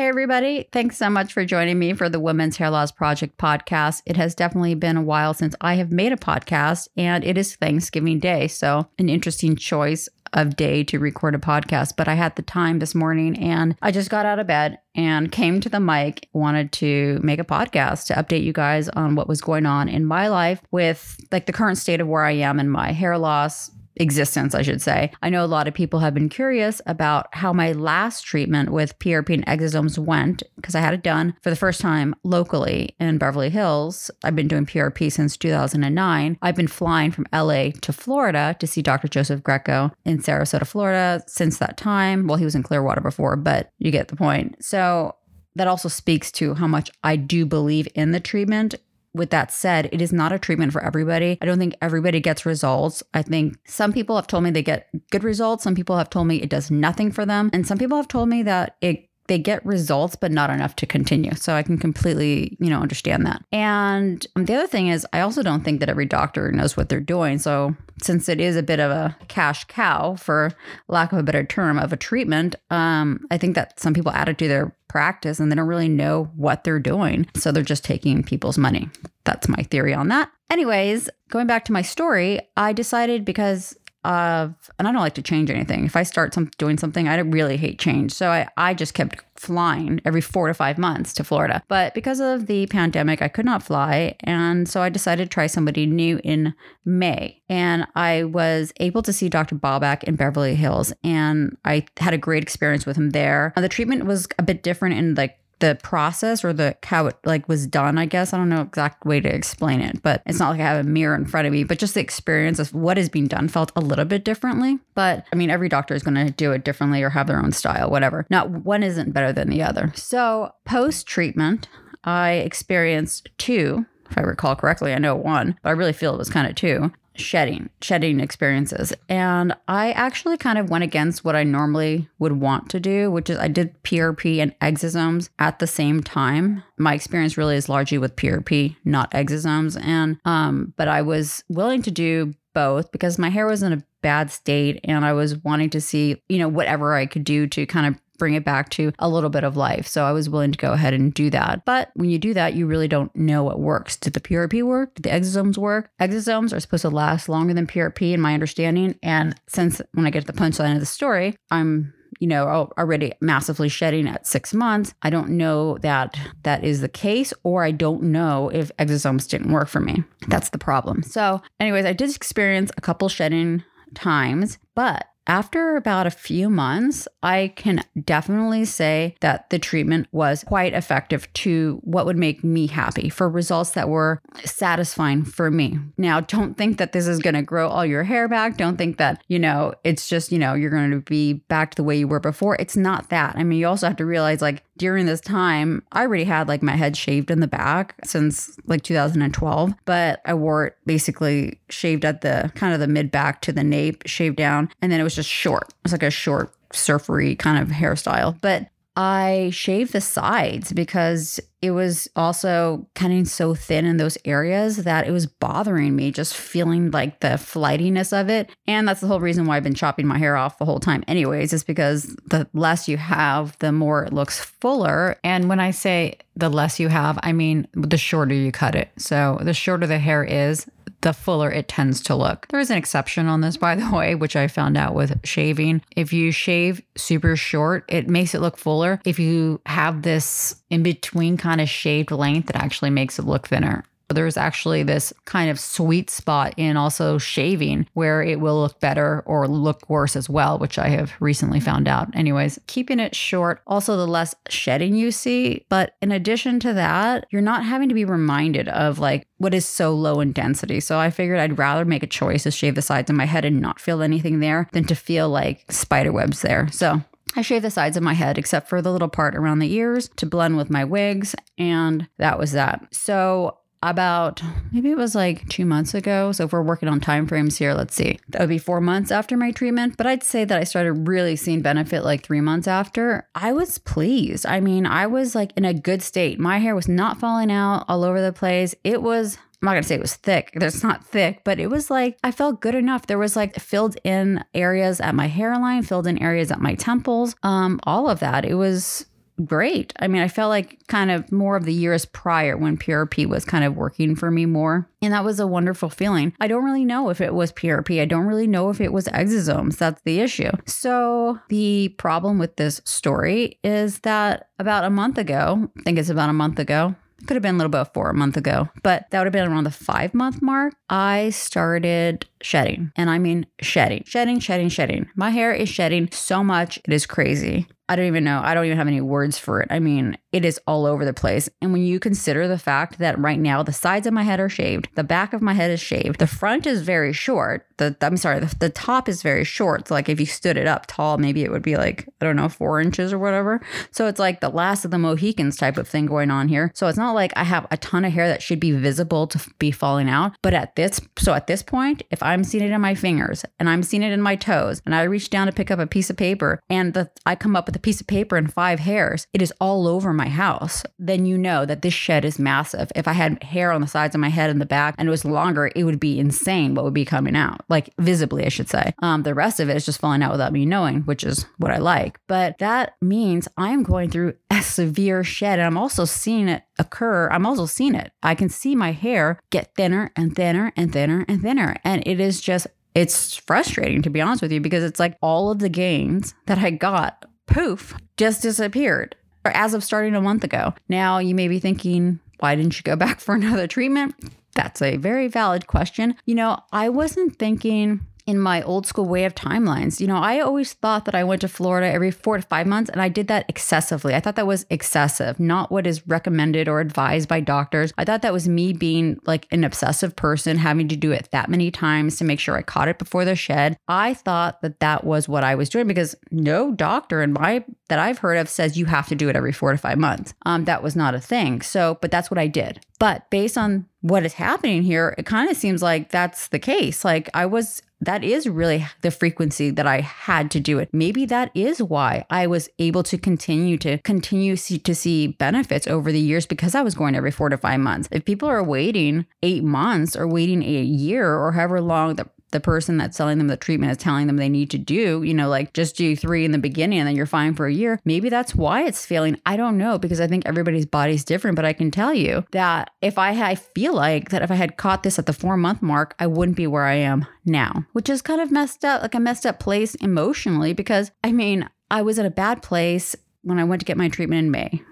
Hey, everybody. Thanks so much for joining me for the Women's Hair Loss Project podcast. It has definitely been a while since I have made a podcast, and it is Thanksgiving Day. So, an interesting choice of day to record a podcast, but I had the time this morning and I just got out of bed and came to the mic, wanted to make a podcast to update you guys on what was going on in my life with like the current state of where I am in my hair loss, existence, I should say. I know a lot of people have been curious about how my last treatment with PRP and exosomes went because I had it done for the first time locally in Beverly Hills. I've been doing PRP since 2009. I've been flying from LA to Florida to see Dr. Joseph Greco in Sarasota, Florida since that time. Well, he was in Clearwater before, but you get the point. So that also speaks to how much I do believe in the treatment with that said, it is not a treatment for everybody. I don't think everybody gets results. I think some people have told me they get good results. Some people have told me it does nothing for them. And some people have told me that it they get results but not enough to continue. So i can completely you know understand that. And the other thing is i also don't think that every doctor knows what they're doing. So since it is a bit of a cash cow for lack of a better term of a treatment um, i think that some people add it to their practice and they don't really know what they're doing. So they're just taking people's money. That's my theory on that. Anyways going back to my story i decided because of and I don't like to change anything. If I start some doing something, I really hate change. So I, I just kept flying every four to five months to Florida. But because of the pandemic, I could not fly. And so I decided to try somebody new in May. And I was able to see Dr. Baubac in Beverly Hills. And I had a great experience with him there. The treatment was a bit different in like the process or the how it like was done i guess. I don't know exact way to explain it but it's not like i have a mirror in front of me but just the experience of what is being done felt a little bit differently. But i mean every doctor is going to do it differently or have their own style whatever. Not one isn't better than the other. So post treatment i experienced two if I recall correctly, I know one, but I really feel it was kind of two shedding, shedding experiences. And I actually kind of went against what I normally would want to do, which is I did PRP and exosomes at the same time. My experience really is largely with PRP, not exosomes. And um, but I was willing to do both because my hair was in a bad state and I was wanting to see, you know, whatever I could do to kind of bring it back to a little bit of life. So I was willing to go ahead and do that. But when you do that, you really don't know what works. Did the PRP work? Did the exosomes work? Exosomes are supposed to last longer than PRP, in my understanding. And since when I get to the punchline of the story, I'm you know, already massively shedding at six months. I don't know that that is the case, or I don't know if exosomes didn't work for me. That's the problem. So, anyways, I did experience a couple shedding times, but after about a few months, I can definitely say that the treatment was quite effective to what would make me happy for results that were satisfying for me. Now, don't think that this is going to grow all your hair back. Don't think that, you know, it's just, you know, you're going to be back to the way you were before. It's not that. I mean, you also have to realize like during this time, I already had like my head shaved in the back since like 2012, but I wore it basically shaved at the kind of the mid back to the nape, shaved down, and then it was just short. It's like a short surfery kind of hairstyle. But I shaved the sides because it was also cutting so thin in those areas that it was bothering me, just feeling like the flightiness of it. And that's the whole reason why I've been chopping my hair off the whole time, anyways, is because the less you have, the more it looks fuller. And when I say the less you have, I mean the shorter you cut it. So the shorter the hair is, the fuller it tends to look. There is an exception on this, by the way, which I found out with shaving. If you shave super short, it makes it look fuller. If you have this in between kind of shaved length, it actually makes it look thinner there's actually this kind of sweet spot in also shaving where it will look better or look worse as well, which I have recently mm-hmm. found out. Anyways, keeping it short, also the less shedding you see. But in addition to that, you're not having to be reminded of like what is so low in density. So I figured I'd rather make a choice to shave the sides of my head and not feel anything there than to feel like spider webs there. So I shave the sides of my head except for the little part around the ears to blend with my wigs, and that was that. So about maybe it was like two months ago. So if we're working on time frames here, let's see. That would be four months after my treatment. But I'd say that I started really seeing benefit like three months after. I was pleased. I mean, I was like in a good state. My hair was not falling out all over the place. It was I'm not gonna say it was thick. It's not thick, but it was like I felt good enough. There was like filled in areas at my hairline, filled in areas at my temples, um, all of that. It was great. I mean, I felt like kind of more of the years prior when PRP was kind of working for me more. And that was a wonderful feeling. I don't really know if it was PRP. I don't really know if it was exosomes. That's the issue. So, the problem with this story is that about a month ago, I think it's about a month ago, It could have been a little bit before a month ago, but that would have been around the five month mark. I started shedding, and I mean shedding, shedding, shedding, shedding. My hair is shedding so much, it is crazy. I don't even know. I don't even have any words for it. I mean, it is all over the place. And when you consider the fact that right now the sides of my head are shaved, the back of my head is shaved, the front is very short. The I'm sorry, the, the top is very short. So like if you stood it up tall, maybe it would be like I don't know four inches or whatever. So it's like the last of the Mohicans type of thing going on here. So it's not like I have a ton of hair that should be visible to be falling out. But at this, so at this point, if I'm seeing it in my fingers and I'm seeing it in my toes, and I reach down to pick up a piece of paper and the I come up with piece of paper and five hairs, it is all over my house, then you know that this shed is massive. If I had hair on the sides of my head and the back and it was longer, it would be insane what would be coming out, like visibly, I should say. Um, the rest of it is just falling out without me knowing, which is what I like. But that means I'm going through a severe shed and I'm also seeing it occur. I'm also seeing it. I can see my hair get thinner and thinner and thinner and thinner. And it is just it's frustrating to be honest with you because it's like all of the gains that I got poof, just disappeared as of starting a month ago. Now you may be thinking, why didn't you go back for another treatment? That's a very valid question. You know, I wasn't thinking in my old school way of timelines. You know, I always thought that I went to Florida every four to five months, and I did that excessively. I thought that was excessive, not what is recommended or advised by doctors. I thought that was me being like an obsessive person, having to do it that many times to make sure I caught it before the shed. I thought that that was what I was doing because no doctor in my that I've heard of says you have to do it every four to five months. Um, that was not a thing. So, but that's what I did. But based on what is happening here, it kind of seems like that's the case. Like I was that is really the frequency that I had to do it. Maybe that is why I was able to continue to continue see, to see benefits over the years because I was going every four to five months. If people are waiting eight months or waiting a year or however long the the person that's selling them the treatment is telling them they need to do, you know, like just do three in the beginning and then you're fine for a year. Maybe that's why it's failing. I don't know because I think everybody's body's different, but I can tell you that if I I feel like that if I had caught this at the four month mark, I wouldn't be where I am now, which is kind of messed up, like a messed up place emotionally because I mean, I was at a bad place when I went to get my treatment in May.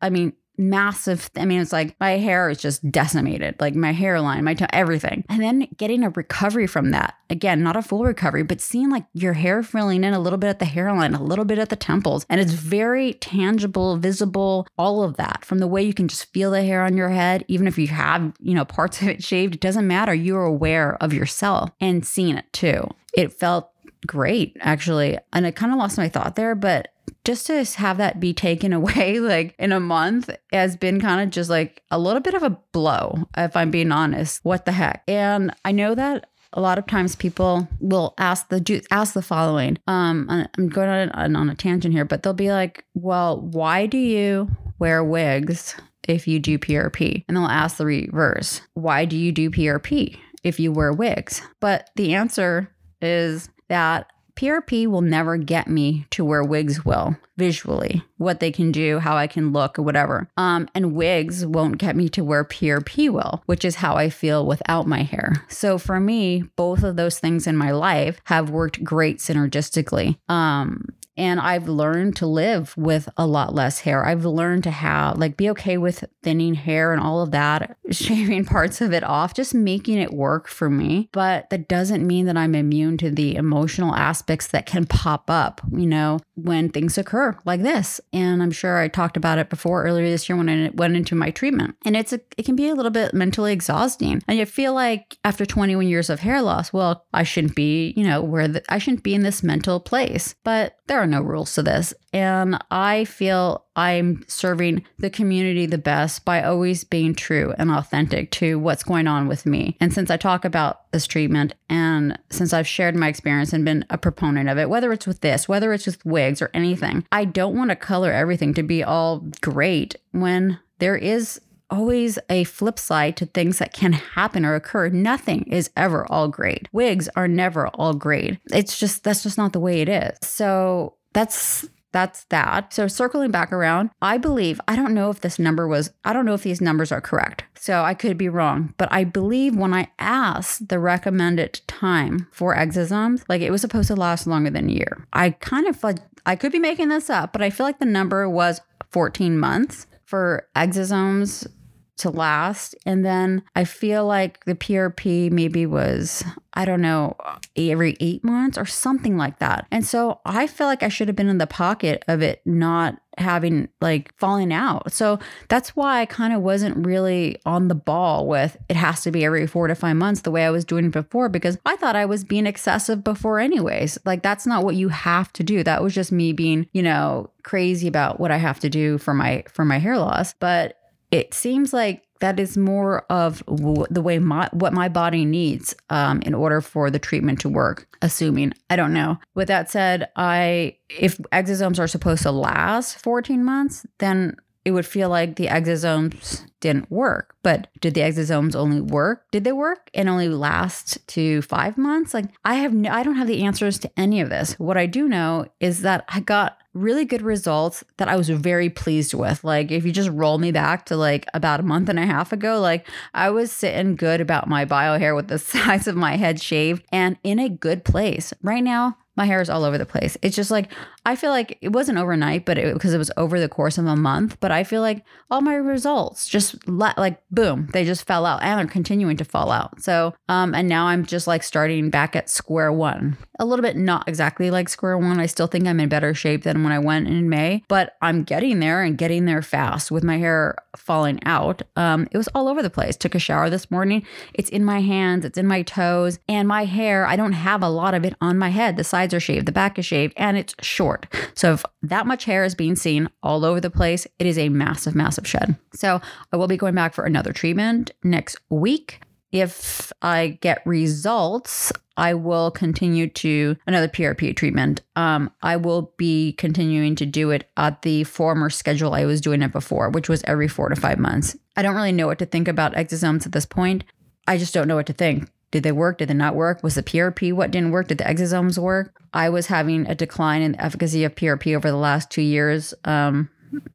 I mean, massive. I mean, it's like my hair is just decimated, like my hairline, my t- everything. And then getting a recovery from that. Again, not a full recovery, but seeing like your hair filling in a little bit at the hairline, a little bit at the temples. And it's very tangible, visible, all of that from the way you can just feel the hair on your head. Even if you have, you know, parts of it shaved, it doesn't matter. You're aware of yourself and seeing it too. It felt great, actually. And I kind of lost my thought there, but just to have that be taken away like in a month has been kind of just like a little bit of a blow, if I'm being honest. What the heck? And I know that a lot of times people will ask the ask the following. Um, I'm going on, on a tangent here, but they'll be like, "Well, why do you wear wigs if you do PRP?" And they'll ask the reverse, "Why do you do PRP if you wear wigs?" But the answer is that PRP will never get me to where wigs will visually, what they can do, how I can look, or whatever. Um, and wigs won't get me to where PRP will, which is how I feel without my hair. So for me, both of those things in my life have worked great synergistically. Um, and I've learned to live with a lot less hair. I've learned to have, like, be okay with thinning hair and all of that, shaving parts of it off, just making it work for me. But that doesn't mean that I'm immune to the emotional aspects that can pop up, you know, when things occur like this. And I'm sure I talked about it before earlier this year when I went into my treatment. And it's a, it can be a little bit mentally exhausting. And you feel like after 21 years of hair loss, well, I shouldn't be, you know, where the, I shouldn't be in this mental place. But there are no rules to this. And I feel I'm serving the community the best by always being true and authentic to what's going on with me. And since I talk about this treatment and since I've shared my experience and been a proponent of it, whether it's with this, whether it's with wigs or anything, I don't want to color everything to be all great when there is always a flip side to things that can happen or occur. Nothing is ever all great. Wigs are never all great. It's just, that's just not the way it is. So that's that's that. So circling back around, I believe, I don't know if this number was, I don't know if these numbers are correct. So I could be wrong, but I believe when I asked the recommended time for exosomes, like it was supposed to last longer than a year. I kind of like, I could be making this up, but I feel like the number was 14 months for exosomes to last. And then I feel like the PRP maybe was, I don't know, every eight months or something like that. And so I feel like I should have been in the pocket of it not having like falling out. So that's why I kind of wasn't really on the ball with it has to be every four to five months the way I was doing before because I thought I was being excessive before anyways. Like that's not what you have to do. That was just me being, you know, crazy about what I have to do for my for my hair loss. But it seems like that is more of w- the way my what my body needs um, in order for the treatment to work assuming i don't know. With that said i if exosomes are supposed to last 14 months then it would feel like the exosomes didn't work. But did the exosomes only work? Did they work and only last to five months? Like I have no, I don't have the answers to any of this. What I do know is that I got really good results that I was very pleased with. Like if you just roll me back to like about a month and a half ago, like I was sitting good about my bio hair with the size of my head shaved and in a good place. Right now, my hair is all over the place. It's just like I feel like it wasn't overnight, but it, because it was over the course of a month. But I feel like all my results just like boom, they just fell out and they're continuing to fall out. So um, and now I'm just like starting back at square one. A little bit not exactly like square one. I still think I'm in better shape than when I went in May, but I'm getting there and getting there fast with my hair falling out. Um, it was all over the place. Took a shower this morning. It's in my hands. It's in my toes, and my hair. I don't have a lot of it on my head. The side sides are shaved, the back is shaved, and it's short. So if that much hair is being seen all over the place, it is a massive, massive shed. So I will be going back for another treatment next week. If I get results, I will continue to another PRP treatment. Um, I will be continuing to do it at the former schedule I was doing it before, which was every four to five months. I don't really know what to think about exosomes at this point. I just don't know what to think. Did they work? Did they not work? Was the PRP what didn't work? Did the exosomes work? I was having a decline in the efficacy of PRP over the last two years. Um,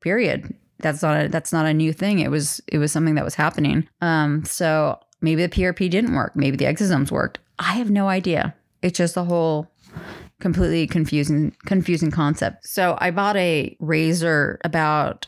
period. That's not a that's not a new thing. It was it was something that was happening. Um, so maybe the PRP didn't work. Maybe the exosomes worked. I have no idea. It's just a whole completely confusing confusing concept. So I bought a razor about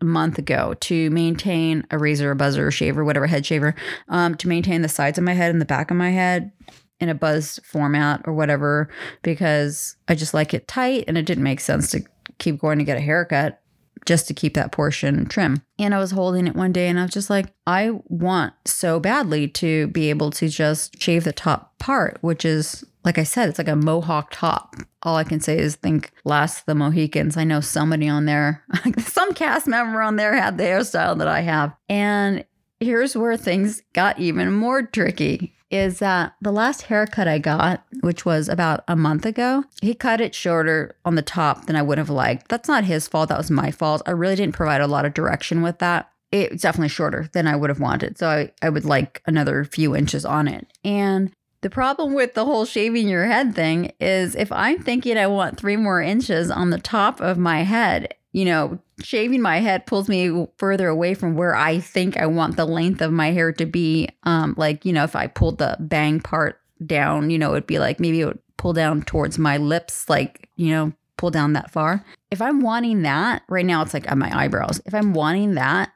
a month ago to maintain a razor, a buzzer, a shaver, whatever head shaver, um, to maintain the sides of my head and the back of my head in a buzz format or whatever, because I just like it tight and it didn't make sense to keep going to get a haircut just to keep that portion trim. And I was holding it one day and I was just like, I want so badly to be able to just shave the top part, which is like I said, it's like a mohawk top. All I can say is think last the Mohicans. I know somebody on there, some cast member on there had the hairstyle that I have. And here's where things got even more tricky is that the last haircut I got, which was about a month ago, he cut it shorter on the top than I would have liked. That's not his fault. That was my fault. I really didn't provide a lot of direction with that. It's definitely shorter than I would have wanted. So I, I would like another few inches on it. And the problem with the whole shaving your head thing is if I'm thinking I want three more inches on the top of my head, you know, shaving my head pulls me further away from where I think I want the length of my hair to be. Um, like, you know, if I pulled the bang part down, you know, it'd be like maybe it would pull down towards my lips, like, you know, pull down that far. If I'm wanting that, right now it's like at my eyebrows. If I'm wanting that,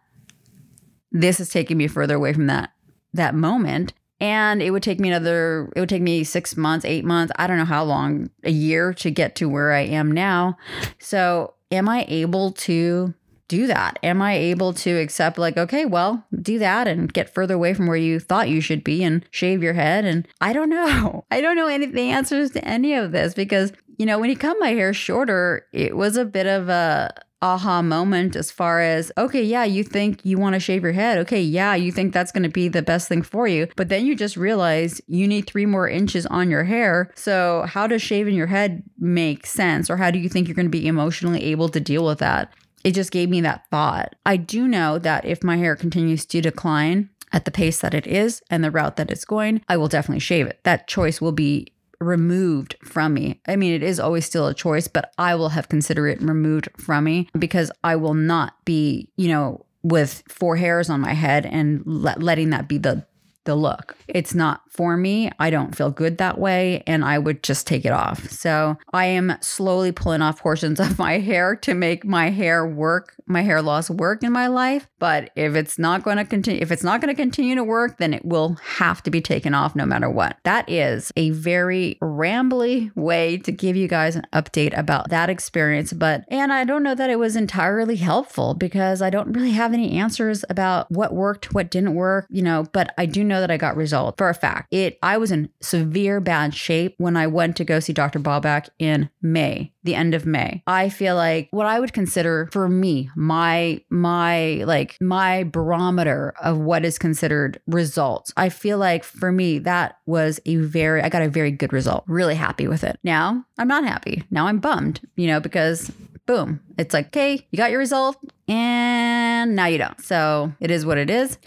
this is taking me further away from that that moment and it would take me another it would take me six months eight months i don't know how long a year to get to where i am now so am i able to do that? Am i able to accept like okay well do that and get further away from where you thought you should be and shave your head? And i don't know. I don't know any the answers to any of this because you know when you cut my hair shorter it was a bit of a aha moment as far as okay yeah you think you want to shave your head. Okay yeah you think that's going to be the best thing for you. But then you just realize you need three more inches on your hair. So how does shaving your head make sense? Or how do you think you're going to be emotionally able to deal with that? It just gave me that thought. I do know that if my hair continues to decline at the pace that it is and the route that it's going i will definitely shave it. That choice will be removed from me. I mean, it is always still a choice, but I will have considered it removed from me because I will not be, you know, with four hairs on my head and let, letting that be the the look. It's not for me. I don't feel good that way and I would just take it off. So I am slowly pulling off portions of my hair to make my hair work, my hair loss work in my life. But if it's not going to continue, if it's not going to continue to work, then it will have to be taken off no matter what. That is a very rambly way to give you guys an update about that experience. But, and I don't know that it was entirely helpful because I don't really have any answers about what worked, what didn't work, you know, but I do know that I got results for a fact. It I was in severe bad shape when I went to go see Dr. Baubac in May, the end of May. I feel like what I would consider for me, my my like my barometer of what is considered results. I feel like for me that was a very I got a very good result. Really happy with it. Now, I'm not happy. Now I'm bummed, you know, because boom, it's like, okay, you got your result and now you don't. So, it is what it is.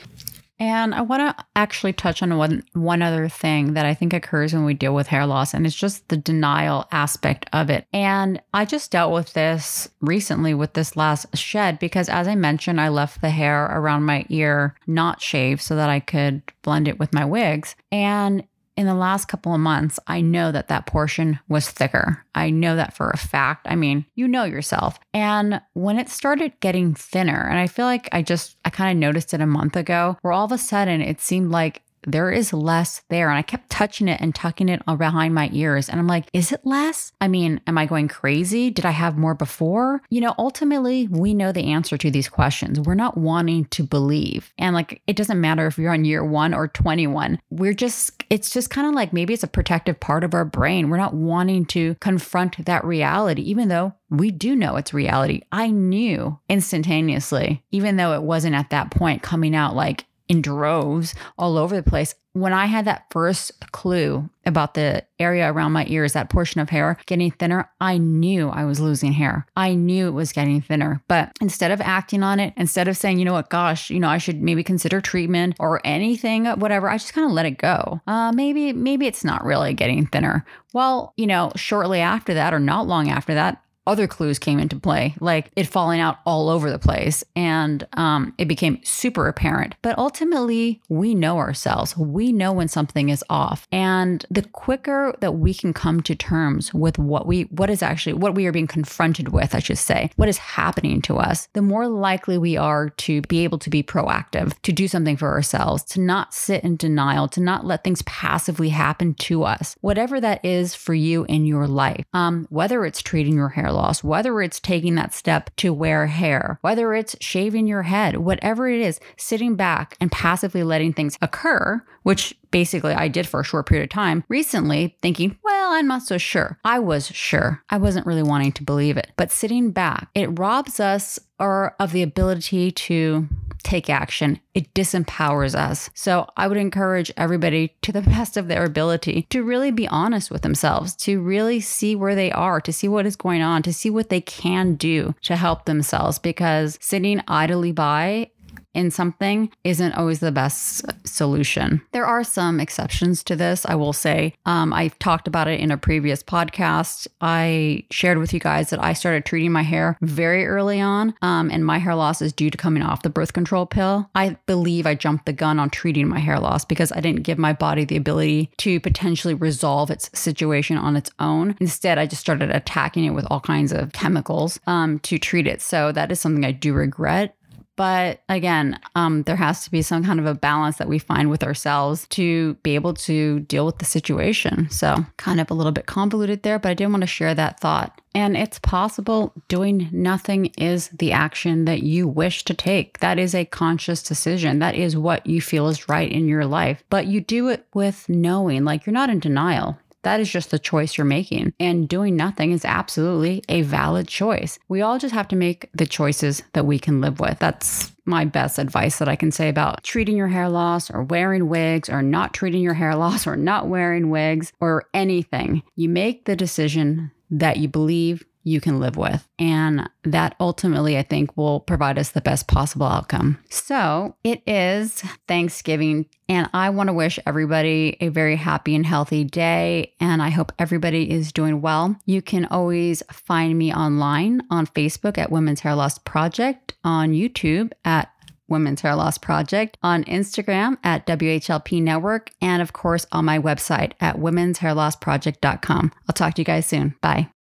And I want to actually touch on one one other thing that I think occurs when we deal with hair loss and it's just the denial aspect of it. And I just dealt with this recently with this last shed because as I mentioned I left the hair around my ear not shaved so that I could blend it with my wigs. And in the last couple of months, I know that that portion was thicker. I know that for a fact. I mean, you know yourself. And when it started getting thinner, and I feel like I just, I kind of noticed it a month ago, where all of a sudden it seemed like there is less there. And I kept touching it and tucking it behind my ears. And I'm like, is it less? I mean, am I going crazy? Did I have more before? You know, ultimately, we know the answer to these questions. We're not wanting to believe. And like, it doesn't matter if you're on year one or 21. We're just, it's just kind of like maybe it's a protective part of our brain. We're not wanting to confront that reality, even though we do know it's reality. I knew instantaneously, even though it wasn't at that point coming out like, in droves all over the place. When I had that first clue about the area around my ears, that portion of hair getting thinner, I knew I was losing hair. I knew it was getting thinner. But instead of acting on it, instead of saying, you know what, gosh, you know, I should maybe consider treatment or anything, whatever, I just kind of let it go. Uh, maybe, maybe it's not really getting thinner. Well, you know, shortly after that, or not long after that, other clues came into play, like it falling out all over the place. And um, it became super apparent. But ultimately, we know ourselves. We know when something is off. And the quicker that we can come to terms with what we, what is actually, what we are being confronted with, I should say, what is happening to us, the more likely we are to be able to be proactive, to do something for ourselves, to not sit in denial, to not let things passively happen to us, whatever that is for you in your life. Um, whether it's treating your hair loss, whether it's taking that step to wear hair, whether it's shaving your head, whatever it is, sitting back and passively letting things occur, which basically I did for a short period of time recently, thinking, well, I'm not so sure. I was sure. I wasn't really wanting to believe it. But sitting back, it robs us or of the ability to take action. It disempowers us. So I would encourage everybody to the best of their ability to really be honest with themselves, to really see where they are, to see what is going on, to see what they can do to help themselves because sitting idly by in something isn't always the best solution. There are some exceptions to this, I will say. Um, I've talked about it in a previous podcast. I shared with you guys that I started treating my hair very early on, um, and my hair loss is due to coming off the birth control pill. I believe I jumped the gun on treating my hair loss because I didn't give my body the ability to potentially resolve its situation on its own. Instead, I just started attacking it with all kinds of chemicals um, to treat it. So that is something I do regret. But again, um, there has to be some kind of a balance that we find with ourselves to be able to deal with the situation. So, kind of a little bit convoluted there, but I did want to share that thought. And it's possible doing nothing is the action that you wish to take. That is a conscious decision. That is what you feel is right in your life. But you do it with knowing, like you're not in denial. That is just the choice you're making. And doing nothing is absolutely a valid choice. We all just have to make the choices that we can live with. That's my best advice that I can say about treating your hair loss or wearing wigs or not treating your hair loss or not wearing wigs or anything. You make the decision that you believe you can live with. And that ultimately, I think, will provide us the best possible outcome. So it is Thanksgiving, and I want to wish everybody a very happy and healthy day. And I hope everybody is doing well. You can always find me online on Facebook at Women's Hair Loss Project, on YouTube at Women's Hair Loss Project, on Instagram at WHLP Network, and of course on my website at womenshairlossproject.com. I'll talk to you guys soon. Bye.